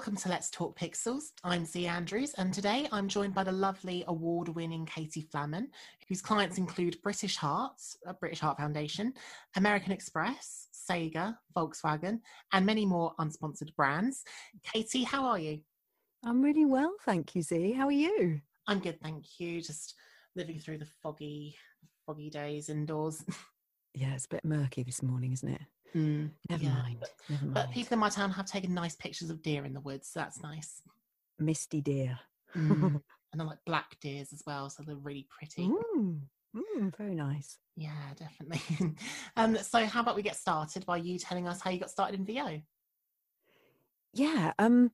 Welcome to Let's Talk Pixels. I'm Z Andrews, and today I'm joined by the lovely award winning Katie Flammen, whose clients include British Hearts, British Heart Foundation, American Express, Sega, Volkswagen, and many more unsponsored brands. Katie, how are you? I'm really well, thank you, Z. How are you? I'm good, thank you. Just living through the foggy, foggy days indoors. Yeah, it's a bit murky this morning, isn't it? Mm, Never yeah, mind. But, Never mind. but people in my town have taken nice pictures of deer in the woods, so that's nice. Misty deer. Mm. and they're like black deers as well, so they're really pretty. Mm, mm, very nice. Yeah, definitely. um, so how about we get started by you telling us how you got started in VO? Yeah. Um,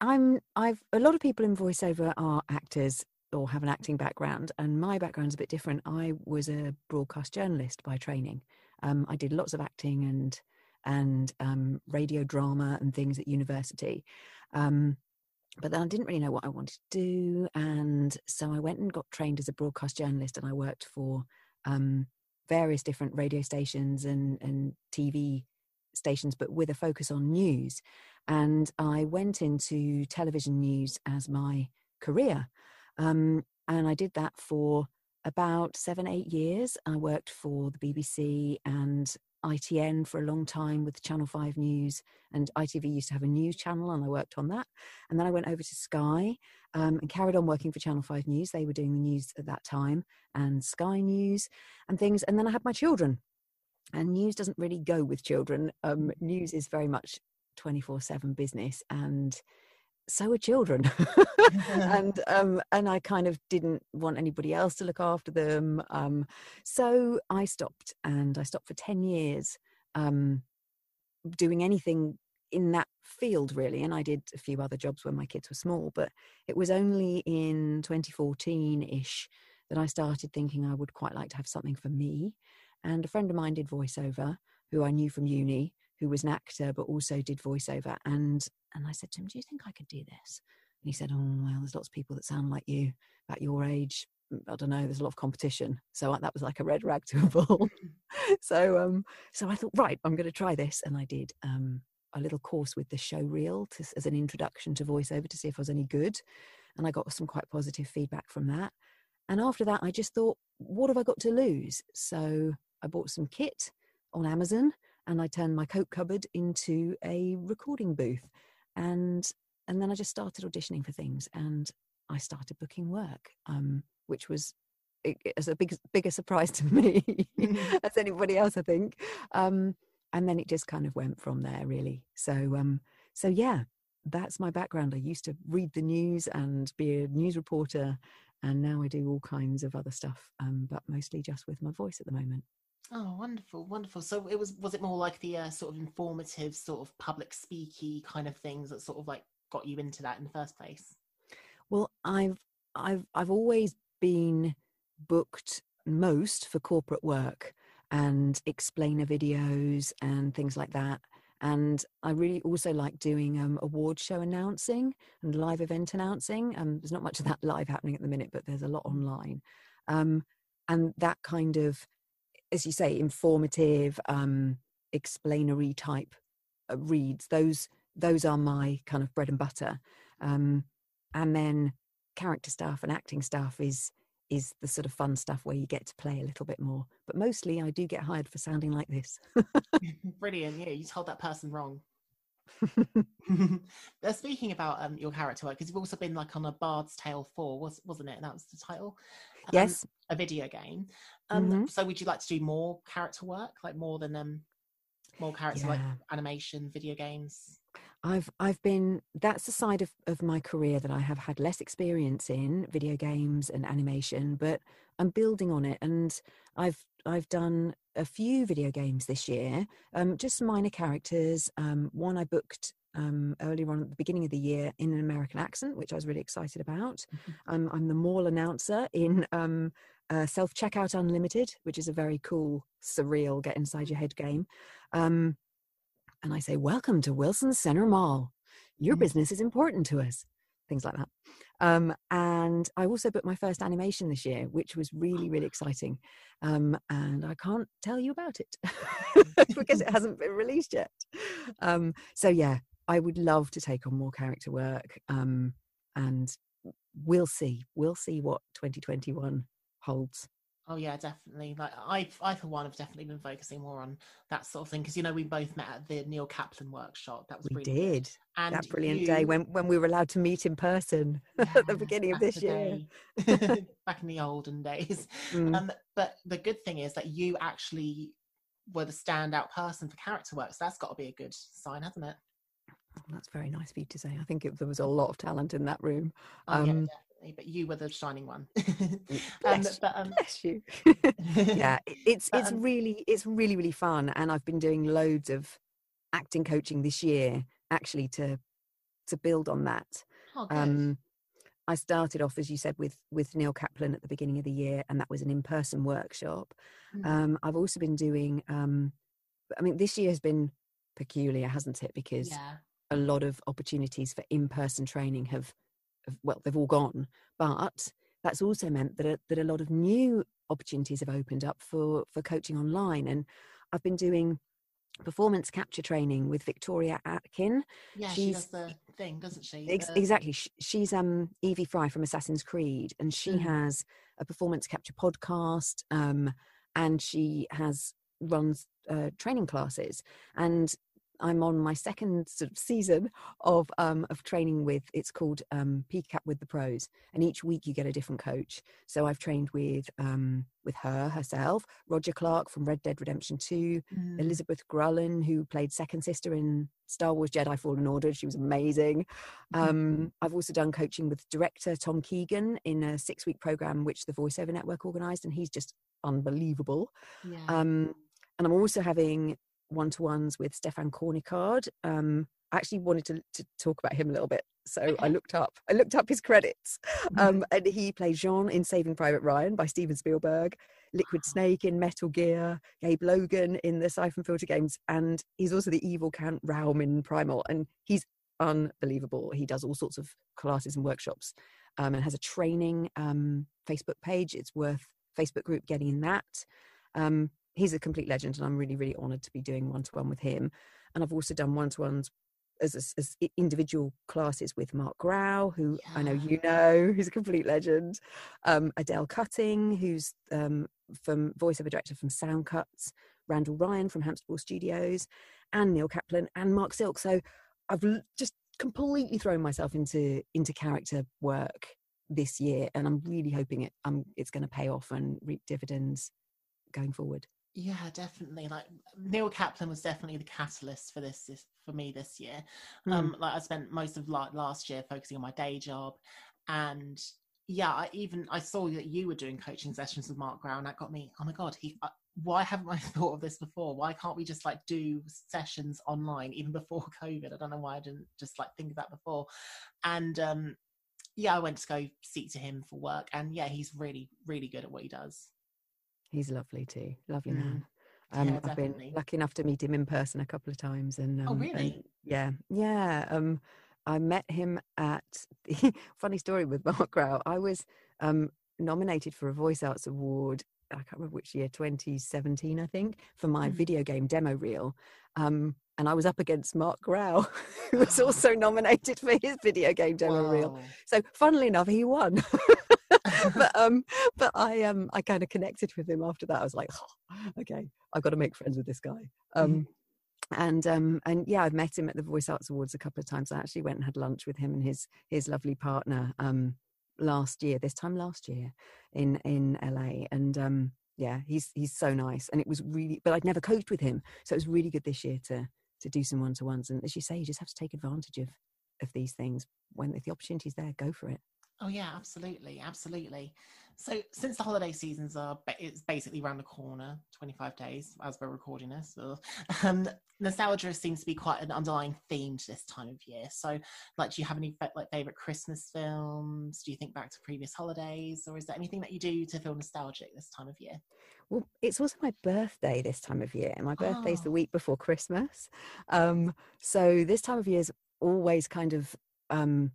I'm. I've a lot of people in voiceover are actors or have an acting background, and my background's a bit different. I was a broadcast journalist by training. Um, I did lots of acting and and um, radio drama and things at university. Um, but then I didn't really know what I wanted to do, and so I went and got trained as a broadcast journalist, and I worked for um, various different radio stations and and TV stations, but with a focus on news. And I went into television news as my career, um, and I did that for about seven, eight years. I worked for the BBC and ITN for a long time with Channel 5 News, and ITV used to have a news channel, and I worked on that. And then I went over to Sky um, and carried on working for Channel 5 News. They were doing the news at that time, and Sky News and things. And then I had my children, and news doesn't really go with children. Um, news is very much 24 7 business, and so are children. And um and i kind of didn't want anybody else to look after them um so i stopped and i stopped for 10 years um doing anything in that field really and i did a few other jobs when my kids were small but it was only in 2014ish that i started thinking i would quite like to have something for me and a friend of mine did voiceover who i knew from uni who was an actor but also did voiceover and and I said to him, "Do you think I could do this?" And he said, "Oh well, there's lots of people that sound like you at your age. Mm, I don't know. There's a lot of competition." So that was like a red rag to a bull. so um, so I thought, right, I'm going to try this, and I did um a little course with the show reel to, as an introduction to voiceover to see if I was any good, and I got some quite positive feedback from that. And after that, I just thought, what have I got to lose? So I bought some kit on Amazon and I turned my coat cupboard into a recording booth and and then I just started auditioning for things, and I started booking work, um, which was it, it was a big bigger surprise to me as anybody else, I think. Um, and then it just kind of went from there, really. So um, so yeah, that's my background. I used to read the news and be a news reporter, and now I do all kinds of other stuff, um, but mostly just with my voice at the moment. Oh, wonderful, wonderful. So it was was it more like the uh, sort of informative, sort of public speaky kind of things that sort of like got you into that in the first place? Well, I've I've I've always been booked most for corporate work and explainer videos and things like that. And I really also like doing um, award show announcing and live event announcing. Um, there's not much of that live happening at the minute, but there's a lot online. Um, and that kind of as you say, informative, um, explainery type uh, reads. Those those are my kind of bread and butter. Um, and then character stuff and acting stuff is is the sort of fun stuff where you get to play a little bit more. But mostly, I do get hired for sounding like this. Brilliant! Yeah, you told that person wrong. Speaking about um, your character work, because you've also been like on a Bard's Tale four, was wasn't it? That was the title. Um, yes, a video game. Um, mm-hmm. So, would you like to do more character work, like more than um, more character yeah. like animation, video games? I've I've been that's the side of, of my career that I have had less experience in video games and animation, but I'm building on it and I've I've done a few video games this year, um, just minor characters. Um, one I booked um, earlier on at the beginning of the year in an American accent, which I was really excited about. Mm-hmm. Um, I'm the mall announcer in um, uh, Self Checkout Unlimited, which is a very cool, surreal, get inside your head game. Um, and I say, Welcome to Wilson Center Mall. Your mm-hmm. business is important to us. Things like that. Um, and I also booked my first animation this year, which was really, really exciting. Um, and I can't tell you about it because it hasn't been released yet. Um, so, yeah, I would love to take on more character work, um, and we'll see. We'll see what 2021 holds. Oh yeah, definitely. Like I, I for one have definitely been focusing more on that sort of thing because you know we both met at the Neil Kaplan workshop. That was we really did and that brilliant you, day when when we were allowed to meet in person at the beginning of this year. back in the olden days. Mm. Um, but the good thing is that you actually were the standout person for character work. So that's got to be a good sign, hasn't it? Oh, That's very nice of you to say. I think it, there was a lot of talent in that room. Oh yeah, Um, definitely. But you were the shining one. um, Bless, but um, bless you. yeah, it- it's But, it's um, really it's really really fun, and I've been doing loads of acting coaching this year, actually to to build on that. oh, good. Um, I started off, as you said, with with Neil Kaplan at the beginning of the year, and that was an in person workshop. Mm. Um, I've also been doing. Um, I mean, this year has been peculiar, hasn't it? Because yeah. a lot of opportunities for in-person training have, have well they've all gone. But that's also meant that a, that a lot of new opportunities have opened up for for coaching online. And i've been doing performance capture training with victoria atkin. Yeah, she she's- does the thing, doesn't she? Ex- exactly. Sh- she's um evie fry from assassin's creed and she Mhm. has a performance capture podcast um and she has runs uh, training classes. And i'm on my second sort of season of um of training with it's called um pcap with the pros and each week you get a different coach so i've trained with um with her herself roger clark from red dead redemption 2 Mm. Elizabeth Grullon, who played second sister in Star Wars Jedi Fallen Order. She was amazing. Mhm. Um, I've also done coaching with director Tom Keegan in a six week program which the VoiceOver Network organised, and he's just unbelievable. yeah. Um, and I'm also having one to ones with Stefan Cornicard. Um, I actually wanted to, to talk about him a little bit. So I looked up, I looked up his credits. Mhm. Um, and he played Jean in Saving Private Ryan by Steven Spielberg, Liquid Snake in Metal Gear, Gabe Logan in the Siphon Filter games, and he's also the evil Count Raum in Primal, and he's unbelievable. He does all sorts of classes and workshops, um, and has a training um, Facebook page. It's worth Facebook group getting in that. Um, he's a complete legend, and I'm really, really honoured to be doing one to one with him. And I've also done one to ones as, as, as individual classes with Mark Grau, who I know you know, who's a complete legend. Um, Adele Cutting, who's um, from voiceover director from Sound Cuts, Randall Ryan from Hamsterball Studios, and Neil Kaplan and Mark Silk. So I've l- just completely thrown myself into into character work this year, and I'm really hoping it um, it's going to pay off and reap dividends going forward. Yeah, definitely. Like Neil Kaplan was definitely the catalyst for this, this for me this year. Mm. Um, like I spent most of like last year focusing on my day job, and yeah, I even I saw that you were doing coaching sessions with Mark Brown. That got me. Oh my god, he. Uh, why haven't I thought of this before? Why can't we just like do sessions online even before COVID? I don't know why I didn't just like think of that before. And um, yeah, I went to go speak to him for work, and yeah, he's really really good at what he does. He's lovely too, lovely Mm. man. Um, Yeah, I've been lucky enough to meet him in person a couple of times, and um, Oh, and really? yeah, yeah. Um, I met him at the funny story with Mark Grau. I was um, nominated for a Voice Arts Award. I can't remember which year, 2017, I think, for my Mhm. video game demo reel. Um, and I was up against Mark Grau, who was also nominated for his video game demo reel. So, funnily enough, he won. but um, but I um, I kind of connected with him after that. I was like, "Oh, okay, I've got to make friends with this guy. Um, and um, and yeah, I've met him at the Voice Arts Awards a couple of times. I actually went and had lunch with him and his his lovely partner um last year. This time last year in in LA, and um, yeah, he's he's so nice. And it was really, but I'd never coached with him, so it was really good this year to to do some one to ones. And as you say, you just have to take advantage of of these things when if the opportunity's there, go for it. Oh yeah, absolutely, absolutely. So since the holiday seasons are it's basically around the corner, 25 days as we're recording this, so, um, nostalgia seems to be quite an underlying theme to this time of year. So, like, do you have any like favorite Christmas films? Do you think back to previous holidays, or is there anything that you do to feel nostalgic this time of year? Well, it's also my birthday this time of year. and My birthday's the Oh. week before Christmas. Um, so this time of year is always kind of um,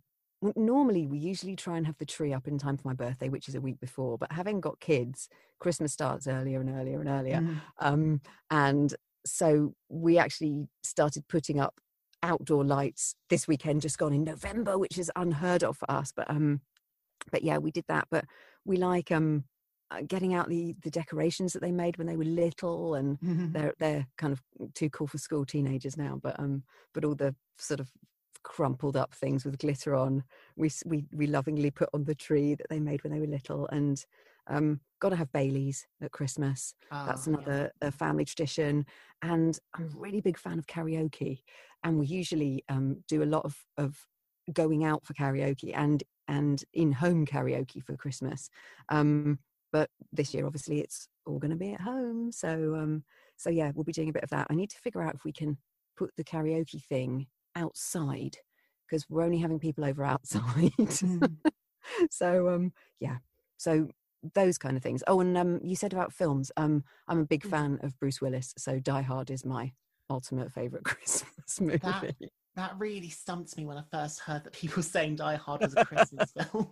normally we usually try and have the tree up in time for my birthday, which is a week before. But having got kids, Christmas starts earlier and earlier and earlier. Mm. Um, and so we actually started putting up outdoor lights this weekend just gone in November, which is unheard of for us. But um, but yeah, we did that. But we like um uh, getting out the the decorations that they made when they were little, and they're they're kind of too cool for school teenagers now. But um, but all the sort of crumpled up things with glitter on, we we we lovingly put on the tree that they made when they were little, and um, got to have Baileys at Christmas. Oh, That's yeah. another a family tradition, and I'm a really big fan of karaoke. And we usually um, do a lot of of going out for karaoke and and in home karaoke for Christmas. Um, but this year, obviously, it's all going to be at home. So um, so yeah, we'll be doing a bit of that. I need to figure out if we can put the karaoke thing outside because we're only having people over outside. Mm. so um, yeah, so those kind of things. Oh, and um, you said about films. Um, I'm a big Mm. fan of Bruce Willis, so Die Hard is my ultimate favorite Christmas movie. That- That really stumped me when I first heard that people were saying Die Hard was a Christmas film.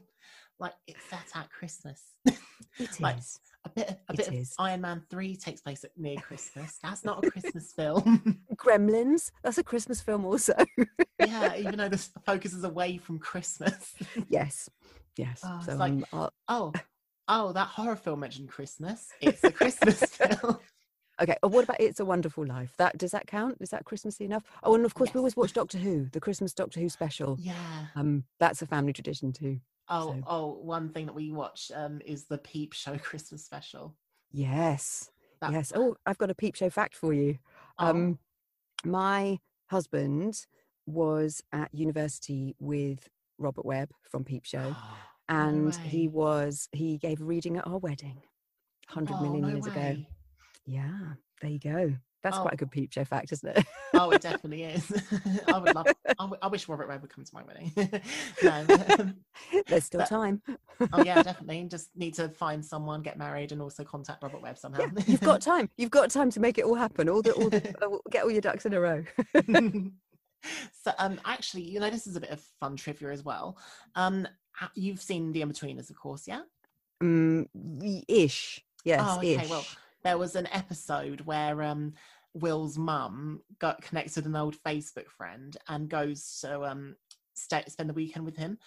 Like it's set at Christmas. It like, is. A bit, of, a It bit of. Iron Man three takes place at near Christmas. That's not a Christmas film. Gremlins. That's a Christmas film, also. yeah, even though the focus is away from Christmas. yes, yes. Oh, so like- um, I'll- Oh, oh, that horror film mentioned Christmas. It's a Christmas film. okay. Oh, what about It's a Wonderful Life? That does that count? Is that Christmassy enough? Oh, and of course we always watch Doctor Who, the Christmas Doctor Who special. Yeah. Um, that's a family tradition too. Oh, So- oh, one thing that we watch um, is the Peep Show Christmas special. Yes. That- yes. Oh, I've got a peep show fact for you. Oh, Um, my husband was at university with Robert Webb from Peep Show, and he was he gave a reading at our wedding, hundred oh, million no years ago. Yeah, there you go. That's Oh. quite a good Peep Show fact, isn't it? Oh, it definitely is. I would love. I, w- I wish Robert Webb would come to my wedding. no. um, There's still But- time. oh yeah, definitely. Just need to find someone, get married, and also contact Robert Webb somehow. Yeah, you've got time. You've got time to make it all happen. All the, all the, uh, get all your ducks in a row. so, um, actually, you know, this is a bit of fun trivia as well. Um, you've seen The Inbetweeners, of course, yeah. Mm, ish. Yes, oh, okay. ish. Well, there was an episode where um, Will's mum got connects with an old Facebook friend and goes to um, stay, spend the weekend with him.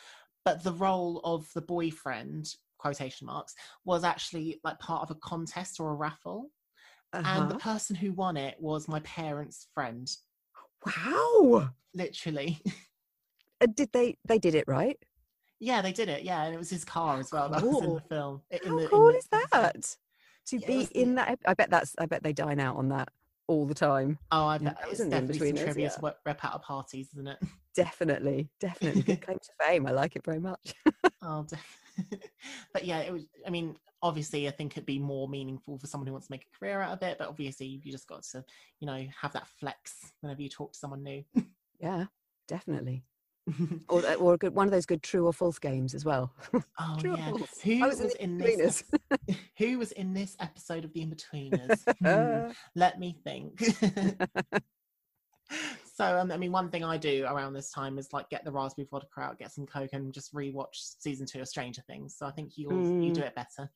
But the role of the boyfriend, quotation marks, was actually like part of a contest or a raffle. And the Uh-huh. person who won it was my parents' friend, Wow. literally. Uh, did they? They did it right. yeah, they did it. Yeah, and it was his car as well. That was in Cool. the film. in How the- cool the is that? To Yeah, be in the- that. I bet that's. I bet they dine out on that all the time. Oh, I bet it's definitely some trivia yeah. rep out of parties, isn't it? Definitely, definitely good claim to fame. I like it very much. Oh, but yeah, it was. I mean, obviously, I think it'd be more meaningful for someone who wants to make a career out of it. But obviously, you just got to, you know, have that flex whenever you talk to someone new. yeah, definitely. Or or a good one of those good true or false games as well. oh True or yeah, false? who was, was in in this? Who was in this episode of The Inbetweeners? Hmm, let me think. so, um, I mean, one thing I do around this time is like get the raspberry vodka out, get some coke, and just rewatch season two of Stranger Things. So I think you will you do it better.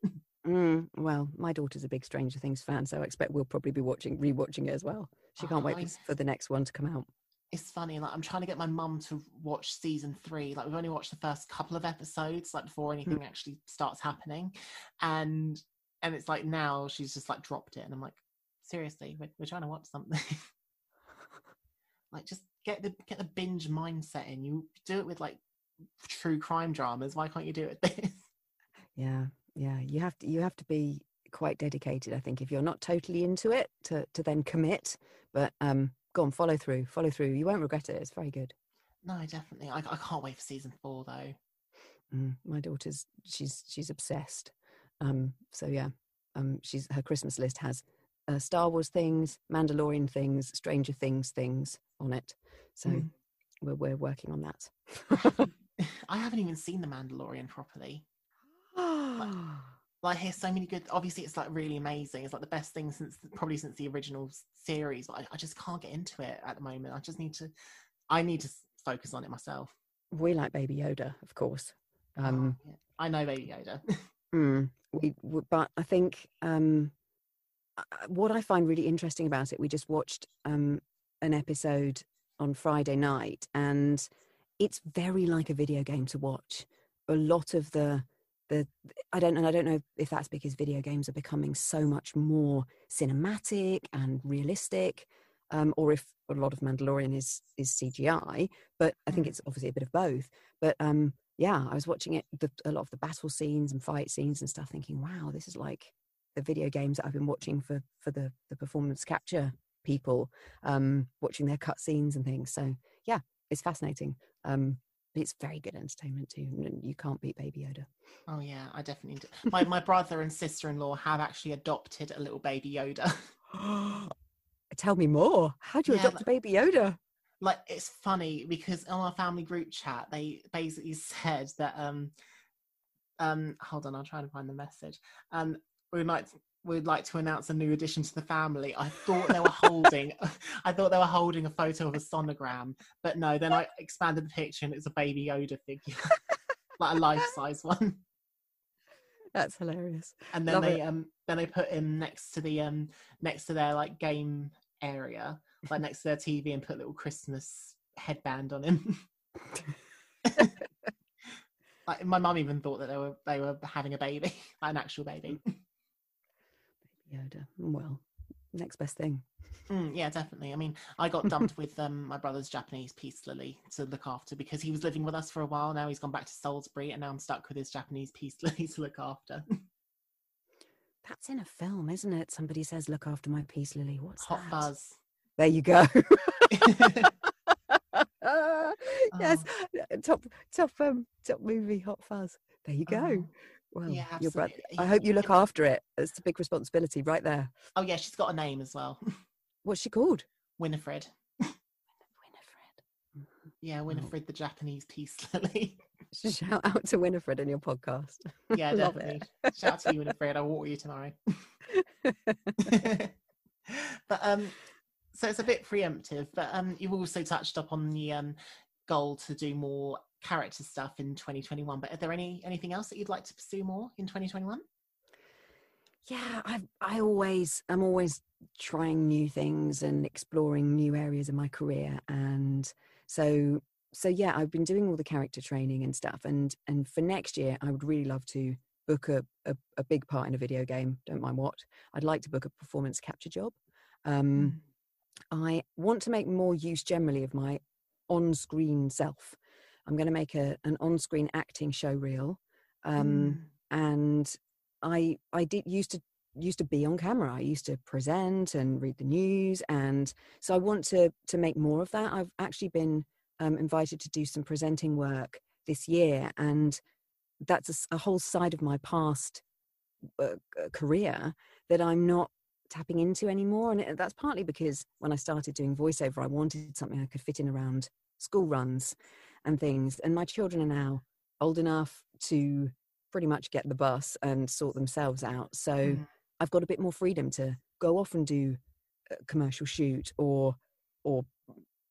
Mm, well, my daughter's a big Stranger Things fan, so I expect we'll probably be watching, rewatching it as well. She can't Oh, wait I- for the next one to come out. It's funny like i'm trying to get my mum to watch season three like we've only watched the first couple of episodes like before anything actually starts happening and and it's like now she's just like dropped it and i'm like seriously we're, we're trying to watch something like just get the get the binge mindset in you do it with like true crime dramas why can't you do it with this Yeah, yeah. You have to you have to be quite dedicated, I think, if you're not totally into it to to then commit. But um go on, follow through, follow through. You won't regret it. It's very good. no definitely I, I can't wait for season four though Mm, my daughter's she's she's obsessed. Um so yeah. Um she's her Christmas list has uh, Star Wars things, Mandalorian things, Stranger Things things on it. So Mm. we're we're working on that. i haven't even seen the mandalorian properly like I hear so many good obviously it's like really amazing it's like the best thing since probably since the original series but I, I just can't get into it at the moment i just need to i need to focus on it myself we like Baby Yoda, of course. Oh, Um yeah. i know baby yoda Mm, we, but I think um, what I find really interesting about it, we just watched um, an episode on Friday night, and it's very like a video game to watch. A lot of the the I don't and I don't know if that's because video games are becoming so much more cinematic and realistic, um, or if a lot of Mandalorian is is CGI. But I think Mm. it's obviously a bit of both. But um, yeah, I was watching it the, a lot of the battle scenes and fight scenes and stuff, thinking, wow, this is like the video games that I've been watching for for the the performance capture people, um, watching their cut scenes and things. So yeah, it's fascinating. Um, it's very good entertainment too. and You can't beat Baby Yoda. Oh yeah, I definitely do. My my brother and sister in law have actually adopted a little baby Yoda. Tell me more. How do you Yeah, adopt a Baby Yoda? like it's funny because on our family group chat they basically said that um um hold on, I'll try to find the message. Um we'd like we'd like to announce a new addition to the family. I thought they were holding I thought they were holding a photo of a sonogram, but no, then I expanded the picture and it's a baby Yoda figure. like a life size one. That's hilarious. and then Love they it. um then they put him next to the um next to their like game area like next to their tv and put a little christmas headband on him like my mum even thought that they were they were having a baby like an actual baby Baby Yoda. Well, next best thing. Mm, yeah definitely i mean i got dumped with um my brother's japanese peace lily to look after because he was living with us for a while now he's gone back to salisbury and now i'm stuck with his japanese peace lily to look after That's in a film, isn't it? Somebody says, "Look after my peace lily." What's hot that? fuzz There you go. yes, Oh. top top um top movie, Hot Fuzz. There you go. Oh, Well, yeah, your brother. I hope you look after it. It's a big responsibility right there. oh yeah she's got a name as well What's she called? winifred Winifred. Mhm. Yeah, Oh. Winifred the Japanese peace lily. Shout out to Winifred in your podcast. yeah, Love definitely. it. Shout out to you, Winifred. I'll water you tomorrow. but um, so it's a bit preemptive. But um, you've also touched up on the um goal to do more character stuff in 2021. But are there any anything else that you'd like to pursue more in 2021? yeah, I I always I'm always trying new things and exploring new areas of my career, and so so yeah, I've been doing all the character training and stuff, and and for next year, I would really love to book a a, a big part in a video game. Don't mind what. I'd like to book a performance capture job. Um, I want to make more use generally of my on-screen self. I'm going to make a an on-screen acting show reel. Um, Mm. and I I did used to used to be on camera. I used to present and read the news, and so I want to to make more of that. I've actually been um, invited to do some presenting work this year, and that's a whole side of my past uh, career that I'm not tapping into anymore. And it, that's partly because when I started doing voiceover, I wanted something I could fit in around school runs and things. And my children are now old enough to pretty much get the bus and sort themselves out. So Mm. I've got a bit more freedom to go off and do a commercial shoot or or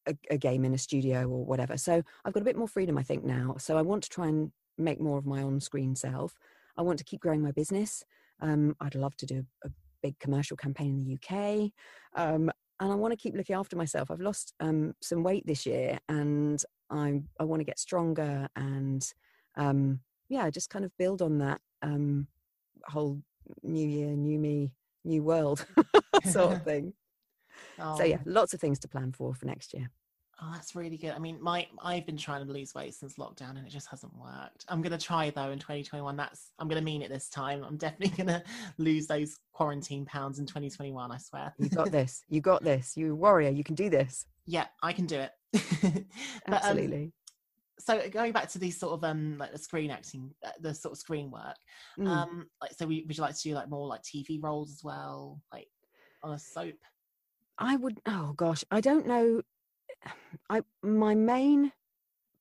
a, a game in a studio or whatever. So I've got a bit more freedom, I think now. So I want to try and make more of my on-screen self. I want to keep growing my business. Um, I'd love to do a big commercial campaign in the UK, um, and I want to keep looking after myself. I've lost um, some weight this year, and I I want to get stronger and um, yeah, just kind of build on that um, whole new year, new me, new world sort of thing. So yeah, Oh. lots of things to plan for for next year. Oh, that's really good. I mean, my I've been trying to lose weight since lockdown and it just hasn't worked. I'm gonna try though in 2021. That's I'm gonna mean it this time. I'm definitely gonna lose those quarantine pounds in 2021. I swear. You got this. You got this. You warrior. You can do this. yeah, I can do it. But, um, Absolutely. so going back to these sort of um like the screen acting, uh, the sort of screen work. Mm. Um, like so, we, would you like to do like more like TV roles as well, like on a soap? I would. Oh gosh, I don't know. I my main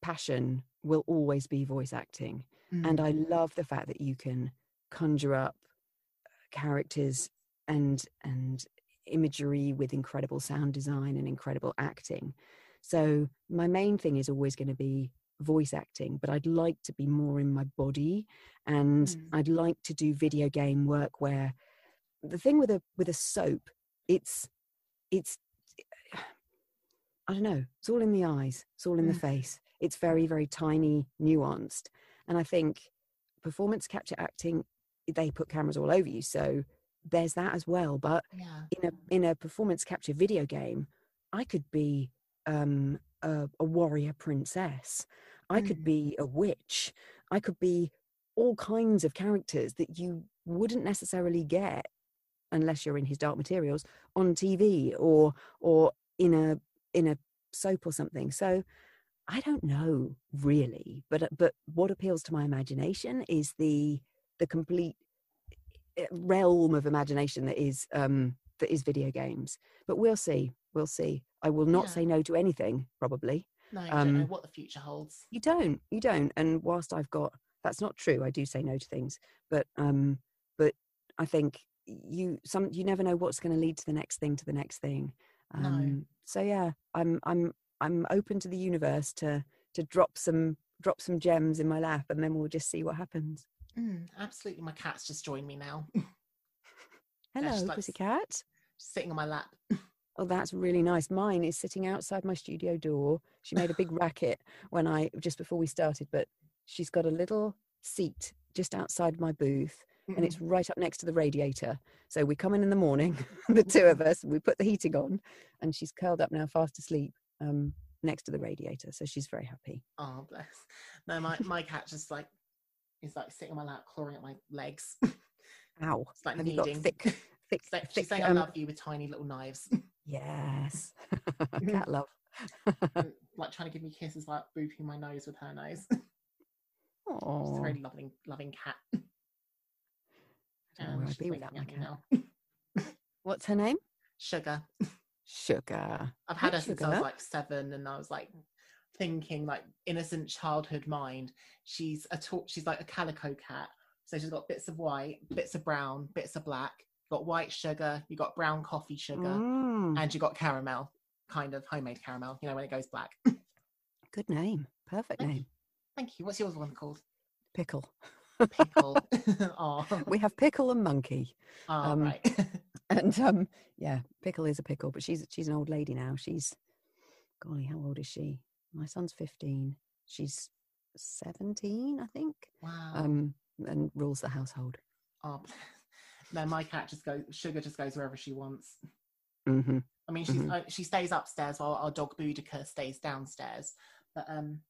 passion will always be voice acting, and Mm. I love the fact that you can conjure up characters and and imagery with incredible sound design and incredible acting. So my main thing is always going to be voice acting, but I'd like to be more in my body and Mm. I'd like to do video game work where the thing with a with a soap, it's it's I don't know. It's all in the eyes. It's all in the Mm. face. It's very, very tiny, nuanced. And I think performance capture acting, they put cameras all over you. So there's that as well. But Yeah. in a in a performance capture video game, I could be um, a, a warrior princess. I could Mm. be a witch. I could be all kinds of characters that you wouldn't necessarily get unless you're in his dark materials on TV or or in a in a soap or something. So I don't know really, but uh, but what appeals to my imagination is the the complete uh, realm of imagination that is um that is video games. But we'll see. We'll see. I will not Yeah. say no to anything probably. No, you don't know Um, what the future holds. You don't. You don't. And whilst I've got that's not true. I do say no to things, but um but I think you some you never know what's going to lead to the next thing to the next thing. No. Um so yeah, I'm I'm I'm open to the universe to to drop some drop some gems in my lap and then we'll just see what happens. Mm, absolutely. My cat's just joined me now, Hello, like- pussycat. sitting on my lap. Oh, that's really nice. Mine is sitting outside my studio door. She made a big racket when I just before we started, but she's got a little seat just outside my booth and it's right up next to the radiator. So we come in in the morning, the two of us, we put the heating on, and she's curled up now, fast asleep, um, next to the radiator. So she's very happy. Oh bless. No, my my cat just like is like sitting on my lap, clawing at my legs. Ow! It's like Have kneading. thick, thick, thick? She's saying I um, love you with tiny little knives, Yes, cat love. and like trying to give me kisses, like booping my nose with her nose. oh She's a very loving, loving cat. I And I'd be without my cat. What's her name? Sugar. Sugar. I've had Hi, her since I was like seven, and I was like thinking, like innocent childhood mind. She's a talk. She's like a calico cat. So she's got bits of white, bits of brown, bits of black. You got white sugar. You got brown coffee sugar, Mm, and you got caramel, kind of homemade caramel. You know when it goes black. good name. Perfect Thank you. name. Thank you. What's yours one called? Pickle. Pickle. oh, We have pickle and monkey. oh um, right. And um, yeah, pickle is a pickle, but she's she's an old lady now. She's golly, how old is she? My son's fifteen. She's seventeen, I think. wow. Um, and rules the household. oh, no, my cat just goes. Sugar just goes wherever she wants. hmm I mean, she's Mhm. uh, she stays upstairs while our dog Boudica stays downstairs. But um,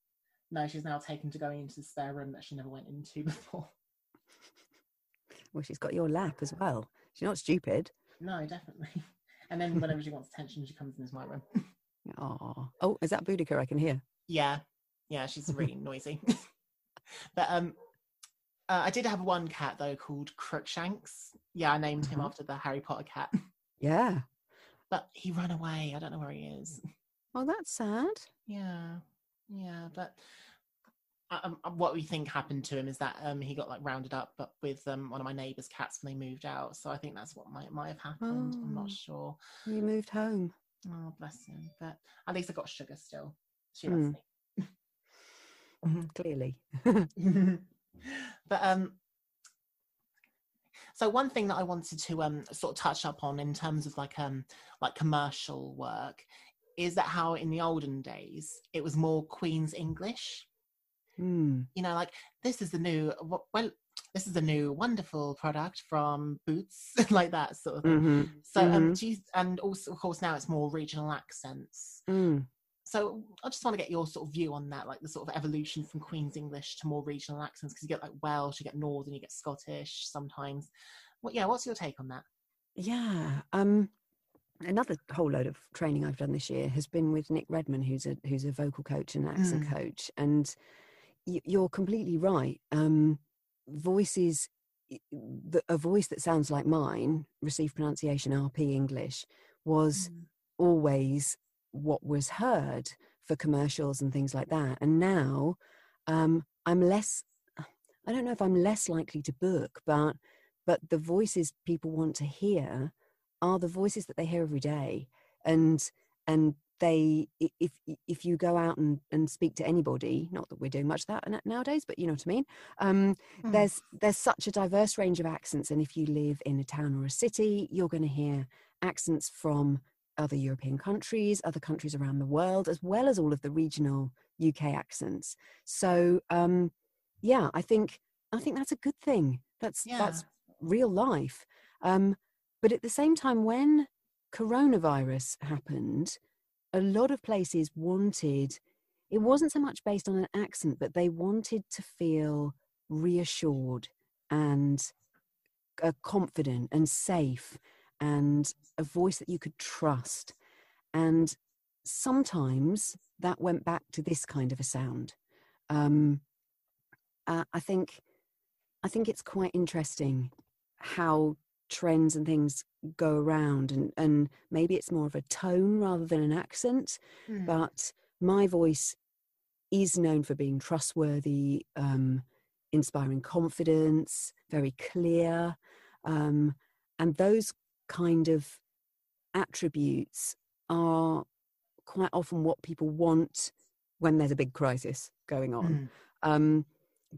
no, she's now taken to going into the spare room that she never went into before. Well, she's got your lap as well. She's not stupid. No, definitely. And then whenever she wants attention, she comes into my room. Oh, oh, is that Boudica? I can hear. Yeah, yeah, she's really noisy. but um, uh, I did have one cat though called Crookshanks. Yeah, I named him Uh-huh. after the Harry Potter cat. Yeah. But he ran away. I don't know where he is. Oh, that's sad. Yeah, yeah, but uh, um, uh, what we think happened to him is that um, he got like rounded up, but with um, one of my neighbours' cats when they moved out. So I think that's what might might have happened. I'm Oh. not sure. You moved home. Oh, bless him. But at least I got sugar still. She loves Clearly. me. Clearly. but um, so one thing that I wanted to um sort of touch up on in terms of like um like commercial work is that how in the olden days it was more Queen's English. Hmm. you know, like this is the new well, this is a new wonderful product from Boots, like that sort of thing. Mhm. So, um, Mhm. do you, and also, of course, now it's more regional accents. Mm. So, I just want to get your sort of view on that, like the sort of evolution from Queen's English to more regional accents, because you get like Welsh, you get Northern, you get Scottish sometimes. What, yeah, what's your take on that? Yeah. Um, another whole load of training I've done this year has been with Nick Redman, who's a who's a vocal coach and accent Mm. coach, and you're completely right. Um, voices, a voice that sounds like mine, received pronunciation RP English, was Mm. always what was heard for commercials and things like that. And now um, I'm less, I don't know if I'm less likely to book, but but the voices people want to hear are the voices that they hear every day. And and they if if you go out and, and speak to anybody, not that we're doing much of that nowadays, but you know what I mean. Um, Mm. there's there's such a diverse range of accents and if you live in a town or a city you're going to hear accents from other European countries, other countries around the world, as well as all of the regional UK accents. So um, yeah, I think I think that's a good thing. That's Yeah. that's real life. Um, but at the same time, when coronavirus happened, a lot of places wanted. It wasn't so much based on an accent, but they wanted to feel reassured and uh, confident and safe and a voice that you could trust. And sometimes that went back to this kind of a sound. Um, uh, I think, I think it's quite interesting how trends and things go around, and and maybe it's more of a tone rather than an accent. Mm. But my voice is known for being trustworthy, um, inspiring confidence, very clear, um, and those kind of attributes are quite often what people want when there's a big crisis going on. Mm. Um,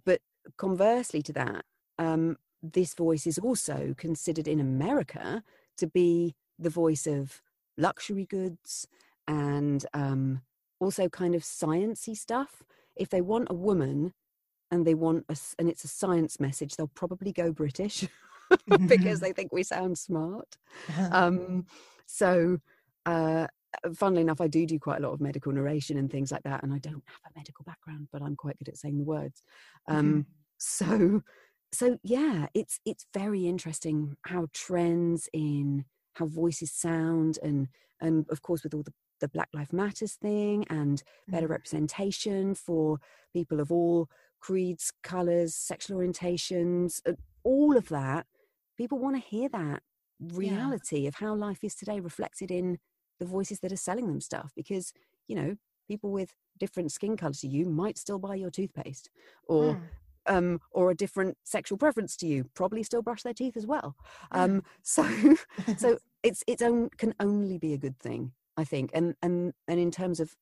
but conversely to that, um, this voice is also considered in America to be the voice of luxury goods and um, also kind of sciencey stuff. If they want a woman and they want a, s- and it's a science message, they'll probably go British because they think we sound smart. Um, so, uh, funnily enough, I do do quite a lot of medical narration and things like that, and I don't have a medical background, but I'm quite good at saying the words. Um, so, so yeah, it's it's very interesting how trends in how voices sound, and and of course with all the the Black Lives Matters thing and better Mm. representation for people of all creeds, colors, sexual orientations, uh, all of that. People want to hear that reality of how life is today reflected in the voices that are selling them stuff because you know people with different skin color to you might still buy your toothpaste or Mm. Um or a different sexual preference to you probably still brush their teeth as well. Um so so it's it's own can only be a good thing i think. And and and in terms of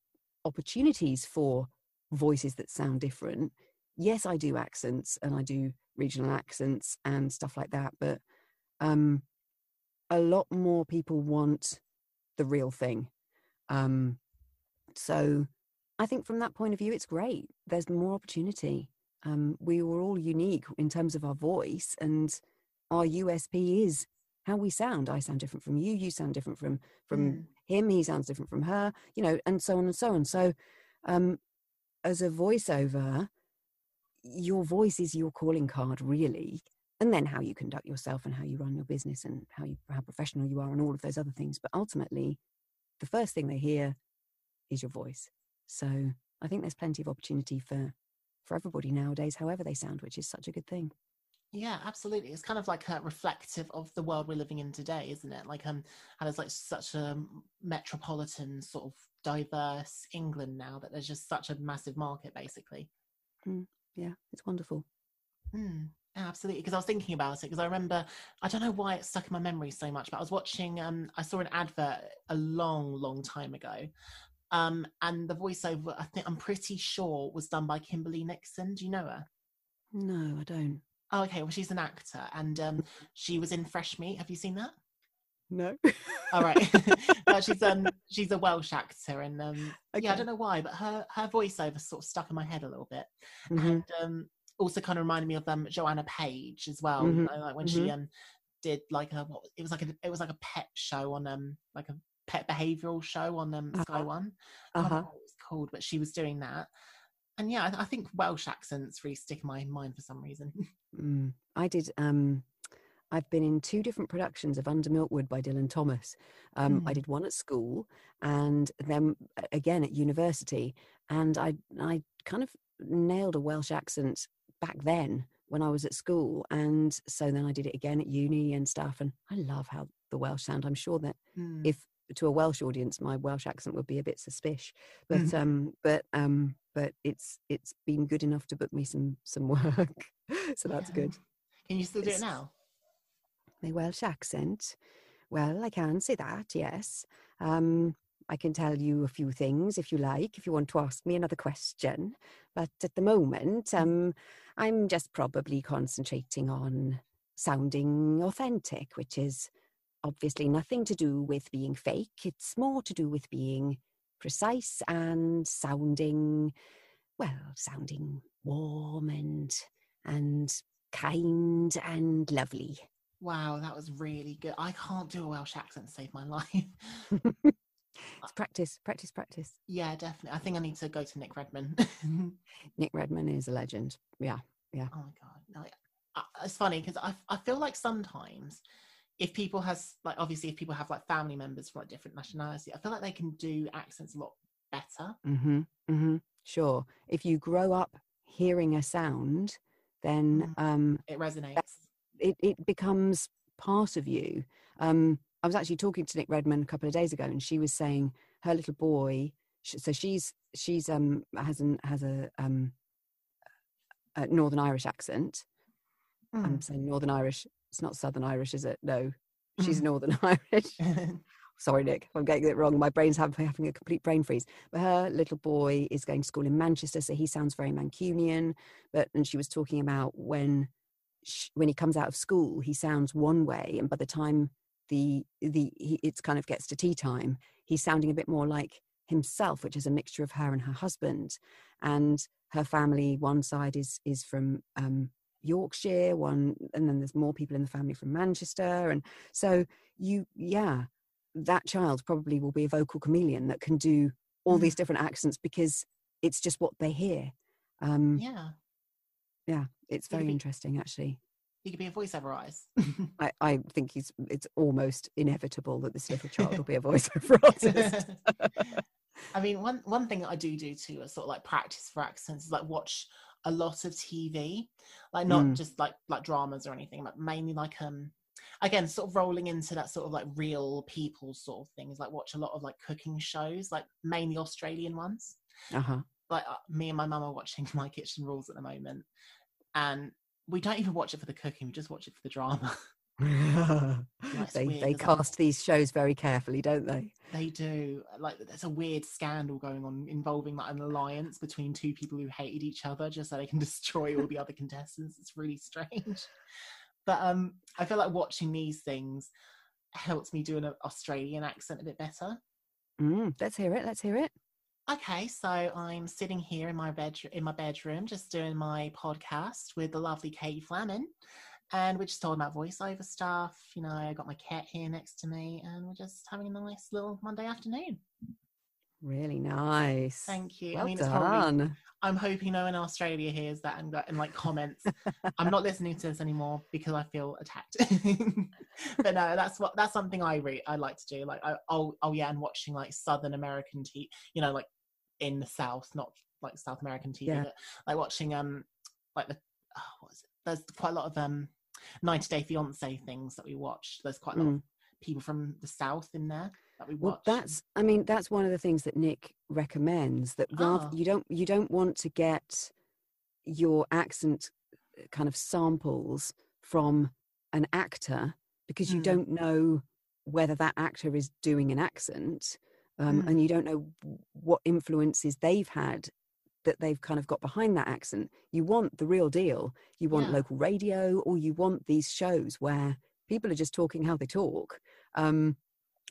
opportunities for voices that sound different yes i do accents and i do regional accents and stuff like that but um a lot more people want the real thing. Um so i think from that point of view it's great. There's more opportunity um we were all unique in terms of our voice and our usp is how we sound. I sound different from you you sound different from from Mm. him he sounds different from her you know and so on and so on. So um as a voiceover your voice is your calling card really and then how you conduct yourself and how you run your business and how you how professional you are and all of those other things. But ultimately the first thing they hear is your voice. So i think there's plenty of opportunity for for everybody nowadays however they sound which is such a good thing Yeah, absolutely. It's kind of like a reflective of the world we're living in today, isn't it? Like um and there's like such a metropolitan sort of diverse England now that there's just such a massive market basically. yeah it's wonderful Mm, absolutely. Because I was thinking about it because I remember I don't know why it stuck in my memory so much, but I was watching um I saw an advert a long, long time ago. Um and the voiceover I think I'm pretty sure was done by Kimberley Nixon. Do you know her? no i don't Oh, okay. Well, she's an actor, and um, she was in Fresh Meat. Have you seen that? no All right. no, she's um, she's a Welsh actor, and um, yeah, I don't know why, but her her voiceover sort of stuck in my head a little bit, Mhm. and um, also kind of reminded me of um, Joanna Page as well. You Mhm. know, like when she um did like a what it was like a it was like a pet show on um like a pet behavioural show on um Sky Uh-huh. One. I uh-huh what it was called, but she was doing that. And yeah, I, I think Welsh accents really stick in my mind for some reason. Mm. I did. Um, I've been in two different productions of Under Milkwood by Dylan Thomas. Um, I Mm. did one at school, and then uh, again at university. And I, I kind of nailed a Welsh accent back then when I was at school, and so then I did it again at uni and stuff. And I love how the Welsh sound. I'm sure that Mm. if to a Welsh audience, my Welsh accent would be a bit suspicious. But Mhm. um, but um, but it's it's been good enough to book me some some work, so that's Yeah. good. Can you still do it now? My Welsh accent. Well, I can say that, yes. Um, I can tell you a few things if you like, if you want to ask me another question. But at the moment, um, I'm just probably concentrating on sounding authentic, which is obviously nothing to do with being fake. It's more to do with being precise and sounding, well, sounding warm and and kind and lovely. Wow, that was really good. I can't do a Welsh accent to save my life. it's practice, practice, practice. Yeah, definitely. I think I need to go to Nic Redman. Nic Redman is a legend. Yeah, yeah. Oh my god, like, it's funny because I I feel like sometimes if people has like obviously if people have like family members from like different nationality, I feel like they can do accents a lot better. Mm-hmm. Mm-hmm. Sure. If you grow up hearing a sound, then mm. um, it resonates. It it becomes part of you. Um, I was actually talking to Nic Redman a couple of days ago, and she was saying her little boy. So she's she's um has an has a um a Northern Irish accent. Mm. I'm saying Northern Irish it's not Southern Irish, is it? No, she's mm. Northern Irish. Sorry, Nic, I'm getting it wrong. My brain's having, having a complete brain freeze. But her little boy is going to school in Manchester, so he sounds very Mancunian. But and she was talking about when she, when he comes out of school, he sounds one way, and by the time the the he, it's kind of gets to tea time, he's sounding a bit more like himself, which is a mixture of her and her husband. And her family, one side is is from um, Yorkshire, one, and then there's more people in the family from Manchester. And so you, yeah, that child probably will be a vocal chameleon that can do all these different accents because it's just what they hear. Um, yeah. Yeah, it's very be, interesting actually. He could be a voiceover artist. I, I think he's it's almost inevitable that this little child will be a voiceover artist. I mean, one one thing that I do do too is sort of like practice for accents is like watch a lot of TV, like not mm. just like like dramas or anything, but mainly like um again sort of rolling into that sort of like real people sort of things. Like watch a lot of like cooking shows, like mainly Australian ones. Uh-huh. Like uh, me and my mum are watching My Kitchen Rules at the moment, and we don't even watch it for the cooking; we just watch it for the drama. they they cast these shows very carefully, don't they? They do. Like there's a weird scandal going on involving like an alliance between two people who hated each other just so they can destroy all the other contestants. It's really strange. But um I feel like watching these things helps me do an Australian accent a bit better. Mm, let's hear it. Let's hear it. Okay, so I'm sitting here in my bedroom in my bedroom just doing my podcast with the lovely Katie Flamman and we're just talking about voiceover stuff. You know, I got my cat here next to me, and we're just having a nice little Monday afternoon. Really nice. Thank you. Well I mean, done. it's probably. I'm hoping no one in Australia hears that and, and like comments. I'm not listening to this anymore because I feel attacked. but no, that's what that's something I re- I like to do. Like, I, oh, oh yeah, and watching like Southern American TV. You know, like in the South, not like South American TV, yeah. but like watching um like the oh, what is it? There's quite a lot of um 90 Day Fiance things that we watched. There's quite a lot mm. of people from the south in there that we watch. Well, that's I mean that's one of the things that Nic recommends that rather oh. you don't you don't want to get your accent uh, kind of samples from an actor because you mm. don't know whether that actor is doing an accent um, mm. and you don't know what influences they've had that they've kind of got behind that accent. You want the real deal. You want yeah. local radio, or you want these shows where people are just talking how they talk. Um,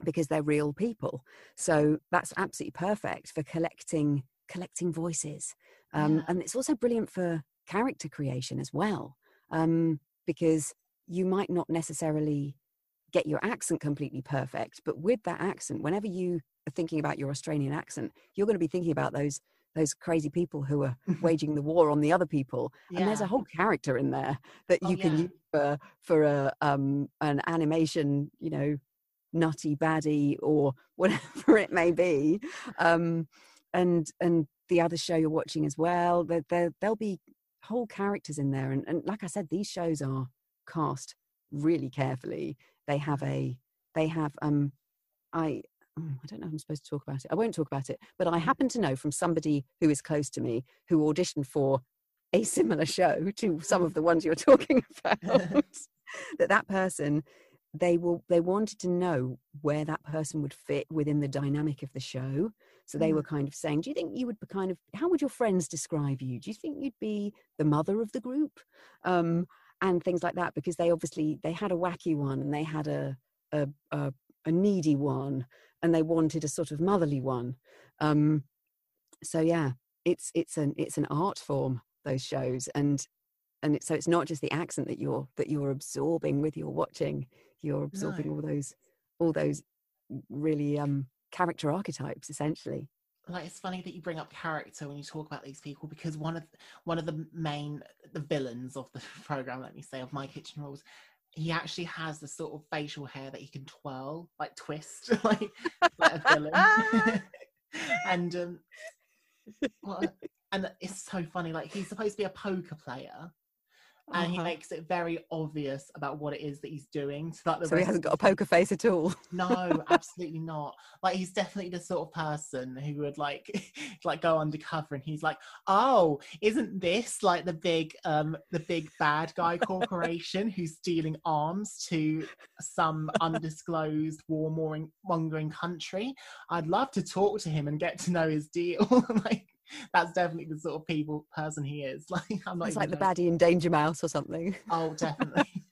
because they're real people. So that's absolutely perfect for collecting collecting voices. Um, yeah. And it's also brilliant for character creation as well, um, because you might not necessarily get your accent completely perfect, but with that accent, whenever you are thinking about your Australian accent, you're going to be thinking about those those crazy people who are waging the war on the other people yeah. and there's a whole character in there that oh, you oh, can yeah. use for for a um an animation you know nutty baddie or whatever it may be um and and the other show you're watching as well there, there there'll be whole characters in there and, and like i said these shows are cast really carefully they have a they have um i I don't know if I'm supposed to talk about it. I won't talk about it. But I mm. happen to know from somebody who is close to me who auditioned for a similar show to some of the ones you're talking about, that that person they will they wanted to know where that person would fit within the dynamic of the show so they mm. were kind of saying do you think you would be kind of how would your friends describe you do you think you'd be the mother of the group um, and things like that because they obviously they had a wacky one and they had a a, a, a needy one and they wanted a sort of motherly one. Um, so yeah, it's it's an it's an art form those shows and and it, so it's not just the accent that you're that you're absorbing with your watching you're absorbing no. all those all those really um character archetypes essentially like it's funny that you bring up character when you talk about these people because one of one of the main the villains of the program let me say of my kitchen rules he actually has the sort of facial hair that he can twirl like twist like, like a villain. And um well, and it's so funny like he's supposed to be a poker player and uh-huh. he makes it very obvious about what it is that he's doing. So, that so he hasn't got a poker face at all. no, absolutely not. Like he's definitely the sort of person who would like like go undercover and he's like, oh, isn't this like the big um the big bad guy corporation who's stealing arms to some undisclosed war mongering country? I'd love to talk to him and get to know his deal. like that's definitely the sort of people person he is. Like I'm not. It's like the baddie in Danger Mouse or something. Oh, definitely.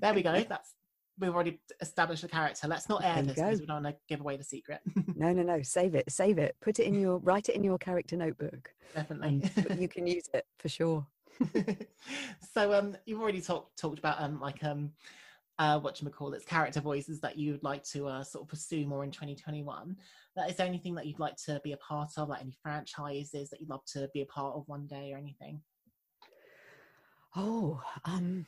there we go. That's we've already established the character. Let's not air this because we don't want to give away the secret. no, no, no. Save it. Save it. Put it in your. Write it in your character notebook. Definitely. you can use it for sure. so um, you've already talked talked about um like um uh, what you call it, character voices that you would like to uh, sort of pursue more in 2021. Is there anything that you'd like to be a part of, like any franchises that you'd love to be a part of one day or anything? Oh, um,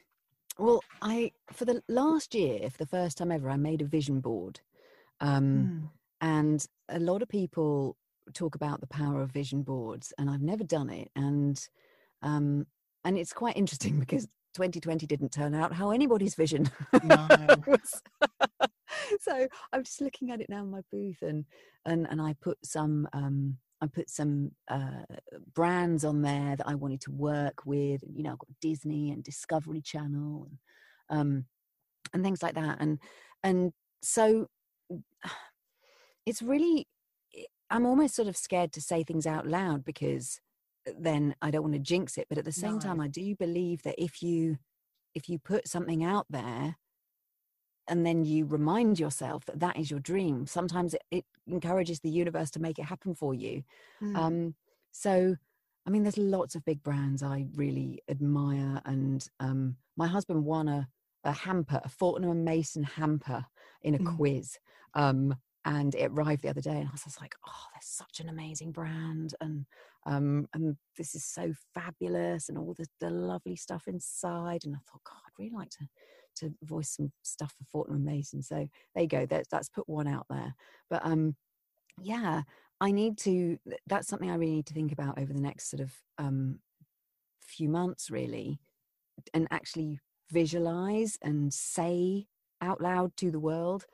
well, I for the last year, for the first time ever, I made a vision board, um, mm. and a lot of people talk about the power of vision boards, and I've never done it, and um, and it's quite interesting because 2020 didn't turn out how anybody's vision no. so I'm just looking at it now in my booth, and and and I put some um, I put some uh, brands on there that I wanted to work with. You know, I've got Disney and Discovery Channel and um, and things like that, and and so it's really I'm almost sort of scared to say things out loud because then I don't want to jinx it. But at the same no. time, I do believe that if you if you put something out there and then you remind yourself that that is your dream, sometimes it, it encourages the universe to make it happen for you. Mm. Um, so, I mean, there's lots of big brands I really admire, and um, my husband won a a hamper, a Fortnum and Mason hamper in a mm. quiz. Um, and it arrived the other day and I was just like, oh, they're such an amazing brand and um and this is so fabulous and all the, the lovely stuff inside and I thought, God, I'd really like to to voice some stuff for Fortnum Mason. So there you go. That's that's put one out there. But um yeah, I need to that's something I really need to think about over the next sort of um few months really and actually visualize and say out loud to the world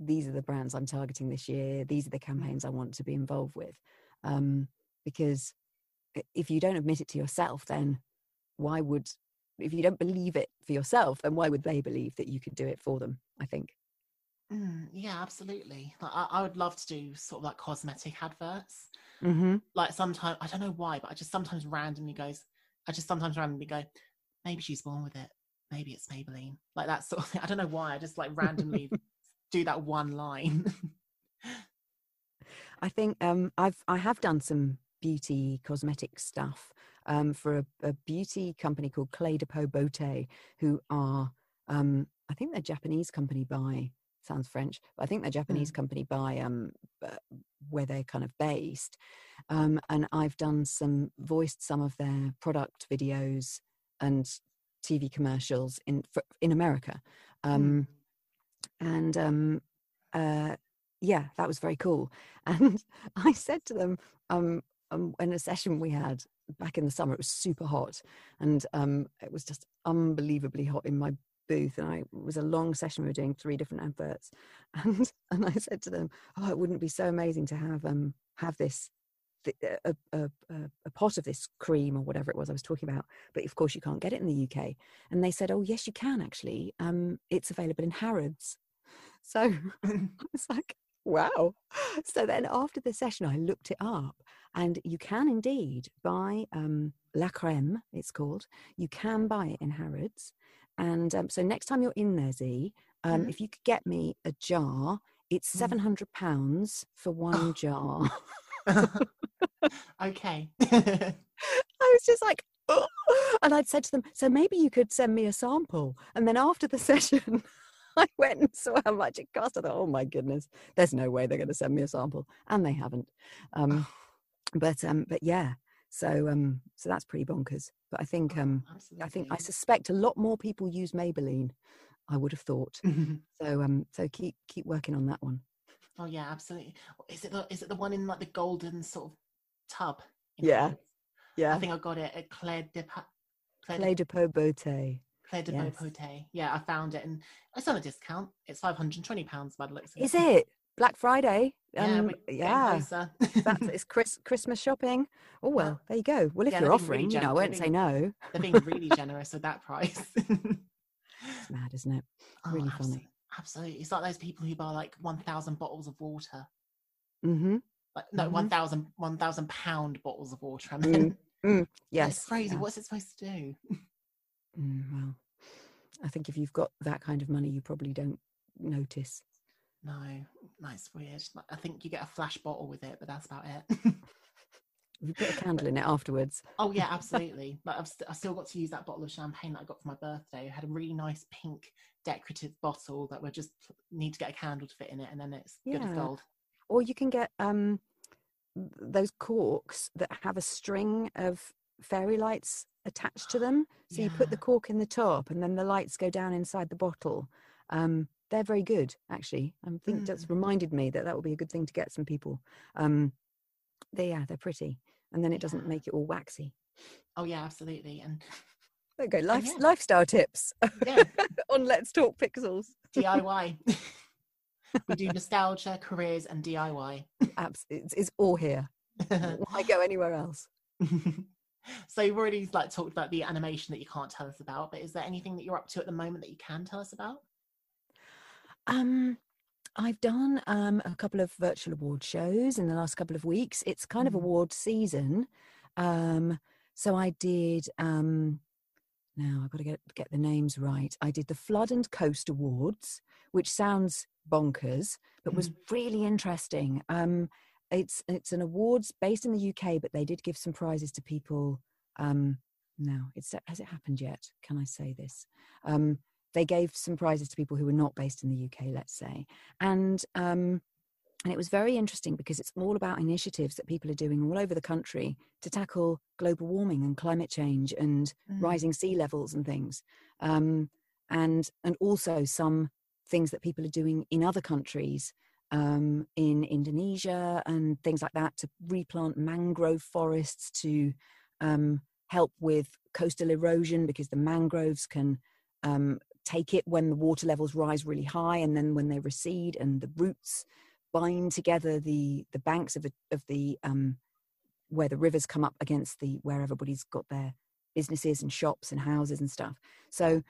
these are the brands I'm targeting this year. These are the mm. campaigns I want to be involved with. Um, because if you don't admit it to yourself, then why would, if you don't believe it for yourself, then why would they believe that you could do it for them? I think. Mm, yeah, absolutely. Like, I, I, would love to do sort of like cosmetic adverts. Mm-hmm. Like sometimes, I don't know why, but I just sometimes randomly goes, I just sometimes randomly go, maybe she's born with it. Maybe it's Maybelline. Like that sort of thing. I don't know why. I just like randomly do that one line. I think um, I've I have done some beauty cosmetic stuff um, for a, a, beauty company called Clé de Peau Beauté, who are um, I think they're Japanese company by sounds French, but I think they're Japanese mm. company by um, where they're kind of based. Um, and I've done some voiced some of their product videos and TV commercials in for, in America. Um, mm and um, uh, yeah, that was very cool. And I said to them um, um, in a session we had back in the summer, it was super hot, and um, it was just unbelievably hot in my booth and I it was a long session we were doing three different adverts and and I said to them oh it wouldn't be so amazing to have um have this a, a, a, pot of this cream or whatever it was I was talking about but of course you can't get it in the UK and they said oh yes you can actually. Um it's available in Harrods so I was like, wow. So then after the session, I looked it up, and you can indeed buy um, La Creme, it's called. You can buy it in Harrods. And um, so next time you're in there, Z, Um, Mhm. If you could get me a jar, it's Mhm. seven hundred pounds for one Oh. jar. okay. I was just like, "Oh," and I'd said to them, so maybe you could send me a sample. And then after the session, I went and saw how much it cost. I thought, oh my goodness, there's no way they're going to send me a sample, and they haven't. Um, but um, but yeah, so um, so that's pretty bonkers. But I think um, I think I suspect a lot more people use Maybelline. I would have thought. So um, so keep keep working on that one. oh yeah, absolutely. Is it the is it the one in like the golden sort of tub? Yeah? Yeah, I think I got it at Claire de Claire Play de, de Peau Beauté. Claire de yes. Beaupote. Yeah, I found it and it's on a discount. It's five hundred and twenty pounds by the looks of Is it. it Black Friday? Yeah, Um, we're yeah. That's it's Chris, Christmas shopping. Oh well, there you go. Well, if yeah, you're they're really offering, you know, I won't say no. They're being really generous with that price. It's mad, isn't it? Oh, Really abso- funny. Absolutely. It's like those people who buy like 1,000 bottles of water. Mm-hmm. Like, no, Mhm. 1,000 1,000 pound bottles of water. I mean, mm, yes. Yes, it's crazy. yeah. What's it supposed to do? Mm, well, I think if you've got that kind of money, you probably don't notice. No, it's weird. I think you get a flash bottle with it, but that's about it. You put a candle in it afterwards. oh, yeah, absolutely. But I've, st- I've still got to use that bottle of champagne that I got for my birthday. It had a really nice pink decorative bottle that we just need to get a candle to fit in it, and then it's good as Yeah. gold. Or you can get um, those corks that have a string of fairy lights attached to them. So you put the cork in the top, and then the lights go down inside the bottle. Um, they're very good, actually. I think that's Mm. reminded me that that would be a good thing to get some people. Um, they, yeah, they're pretty, and then it doesn't Yeah. make it all waxy. Oh, yeah, absolutely. And There you go. Life, yeah. Lifestyle tips yeah, on Let's Talk Pixels. DIY. we do nostalgia, careers, and DIY. Abs- it's, it's all here. Why go anywhere else? So you've already like talked about the animation that you can't tell us about, but is there anything that you're up to at the moment that you can tell us about? Um, I've done um, a couple of virtual award shows in the last couple of weeks. It's kind of Mhm. award season. Um, so I did. Um, now I've got to get get the names right. I did the Flood and Coast Awards, which sounds bonkers, but was really interesting. Um, it's it's an awards based in the UK, but they did give some prizes to people. Um, no, it's has it happened yet? Can I say this? Um, they gave some prizes to people who were not based in the UK, let's say, and um, and it was very interesting because it's all about initiatives that people are doing all over the country to tackle global warming and climate change and Mm. rising sea levels and things, um, and and also some things that people are doing in other countries. Um, in Indonesia and things like that to replant mangrove forests to um, help with coastal erosion because the mangroves can um, take it when the water levels rise really high and then when they recede and the roots bind together the the banks of, a, of the um, where the rivers come up against the where everybody's got their businesses and shops and houses and stuff. So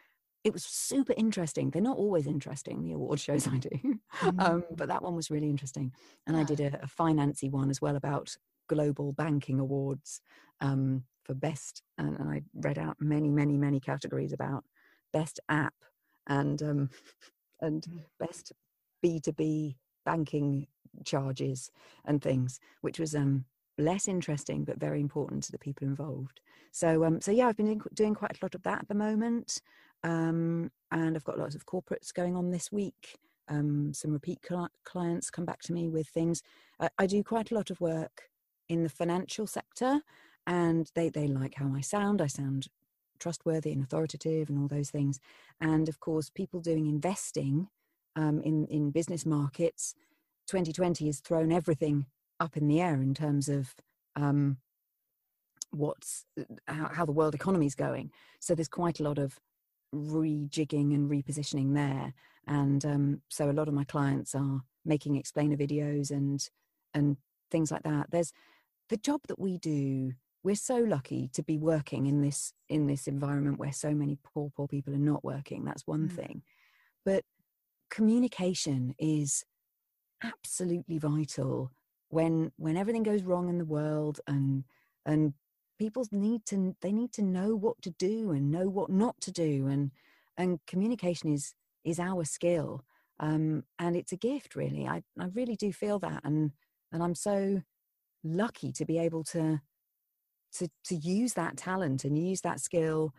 it was super interesting. They're not always interesting the award shows i do Mhm. um, but that one was really interesting. And i did a, a financy one as well about global banking awards um, for best and, and i read out many many many categories about best app and um, and Mm. best b2b banking charges and things which was um, less interesting but very important to the people involved. So um, so yeah i've been doing quite a lot of that at the moment um, and i've got lots of corporates going on this week. Um, some repeat cli- clients come back to me with things. I, I do quite a lot of work in the financial sector and they, they like how i sound. I sound trustworthy and authoritative and all those things. And of course people doing investing um, in in business markets 2020 has thrown everything up in the air in terms of um, what's how, how the world economy is going. So there's quite a lot of rejigging and repositioning there. And um, so a lot of my clients are making explainer videos and and things like that. There's the job that we do we're so lucky to be working in this in this environment where so many poor poor people are not working. That's one Mm. thing. But communication is absolutely vital when when everything goes wrong in the world and and people need to they need to know what to do and know what not to do and and communication is is our skill um, and it's a gift really I, I really do feel that and and i'm so lucky to be able to to to use that talent and use that skill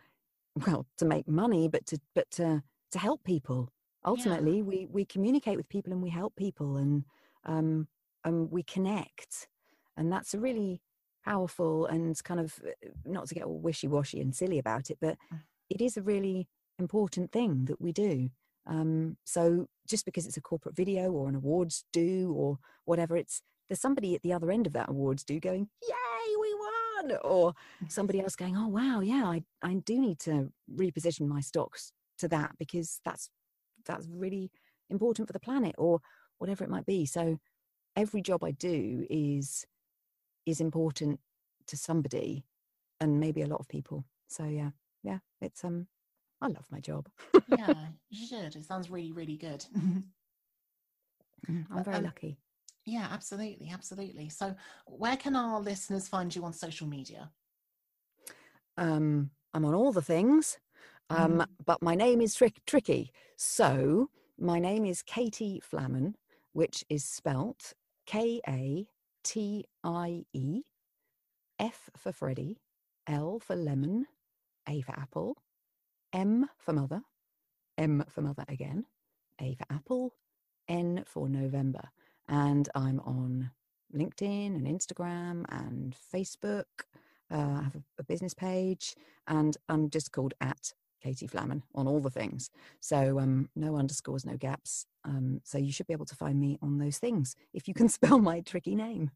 well to make money but to but to to help people ultimately Yeah. we we communicate with people and we help people and um and we connect and that's a really powerful and kind of uh, not to get all wishy-washy and silly about it but Mm. it is a really important thing that we do. Um so just because it's a corporate video or an awards do or whatever it's there's somebody at the other end of that awards do going yay we won! or somebody else going oh wow yeah i i do need to reposition my stocks to that because that's that's really important for the planet or whatever it might be. So every job i do is is important to somebody and maybe a lot of people so yeah yeah it's um i love my job yeah, you should. It sounds really, really good. i'm very um, lucky yeah, absolutely, absolutely. So, where can our listeners find you on social media? um i'm on all the things um Mhm. but my name is trick tricky so my name is katie flamman which is spelt k-a-t-i-e E, f for freddy l for lemon a for apple m for mother m for mother again a for apple n for november. And i'm on linkedin and instagram and facebook uh, I have a, a business page, and I'm just called at Katie Flamman on all the things. So um, no underscores, no gaps. Um, so you should be able to find me on those things if you can spell my tricky name.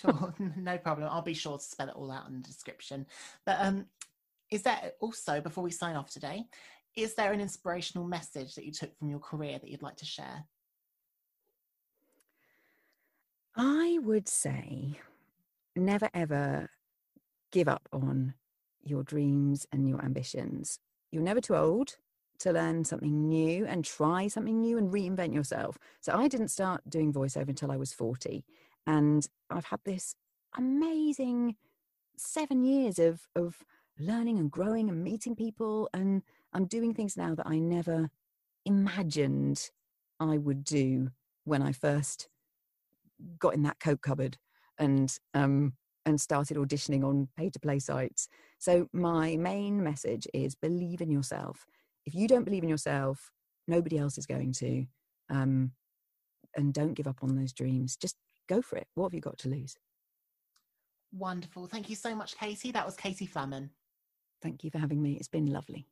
Sure, no problem. I'll be sure to spell it all out in the description. But um, is there also, before we sign off today, is there an inspirational message that you took from your career that you'd like to share? I would say never ever give up on your dreams and your ambitions. You're never too old to learn something new and try something new and reinvent yourself. So I didn't start doing voiceover until I was 40. And I've had this amazing seven years of, of learning and growing and meeting people. And I'm doing things now that I never imagined I would do when I first got in that coat cupboard and um, and started auditioning on pay to play sites. So, my main message is believe in yourself. If you don't believe in yourself, nobody else is going to. Um, and don't give up on those dreams. Just go for it. What have you got to lose? Wonderful. Thank you so much, Katie. That was Katie Flamman. Thank you for having me. It's been lovely.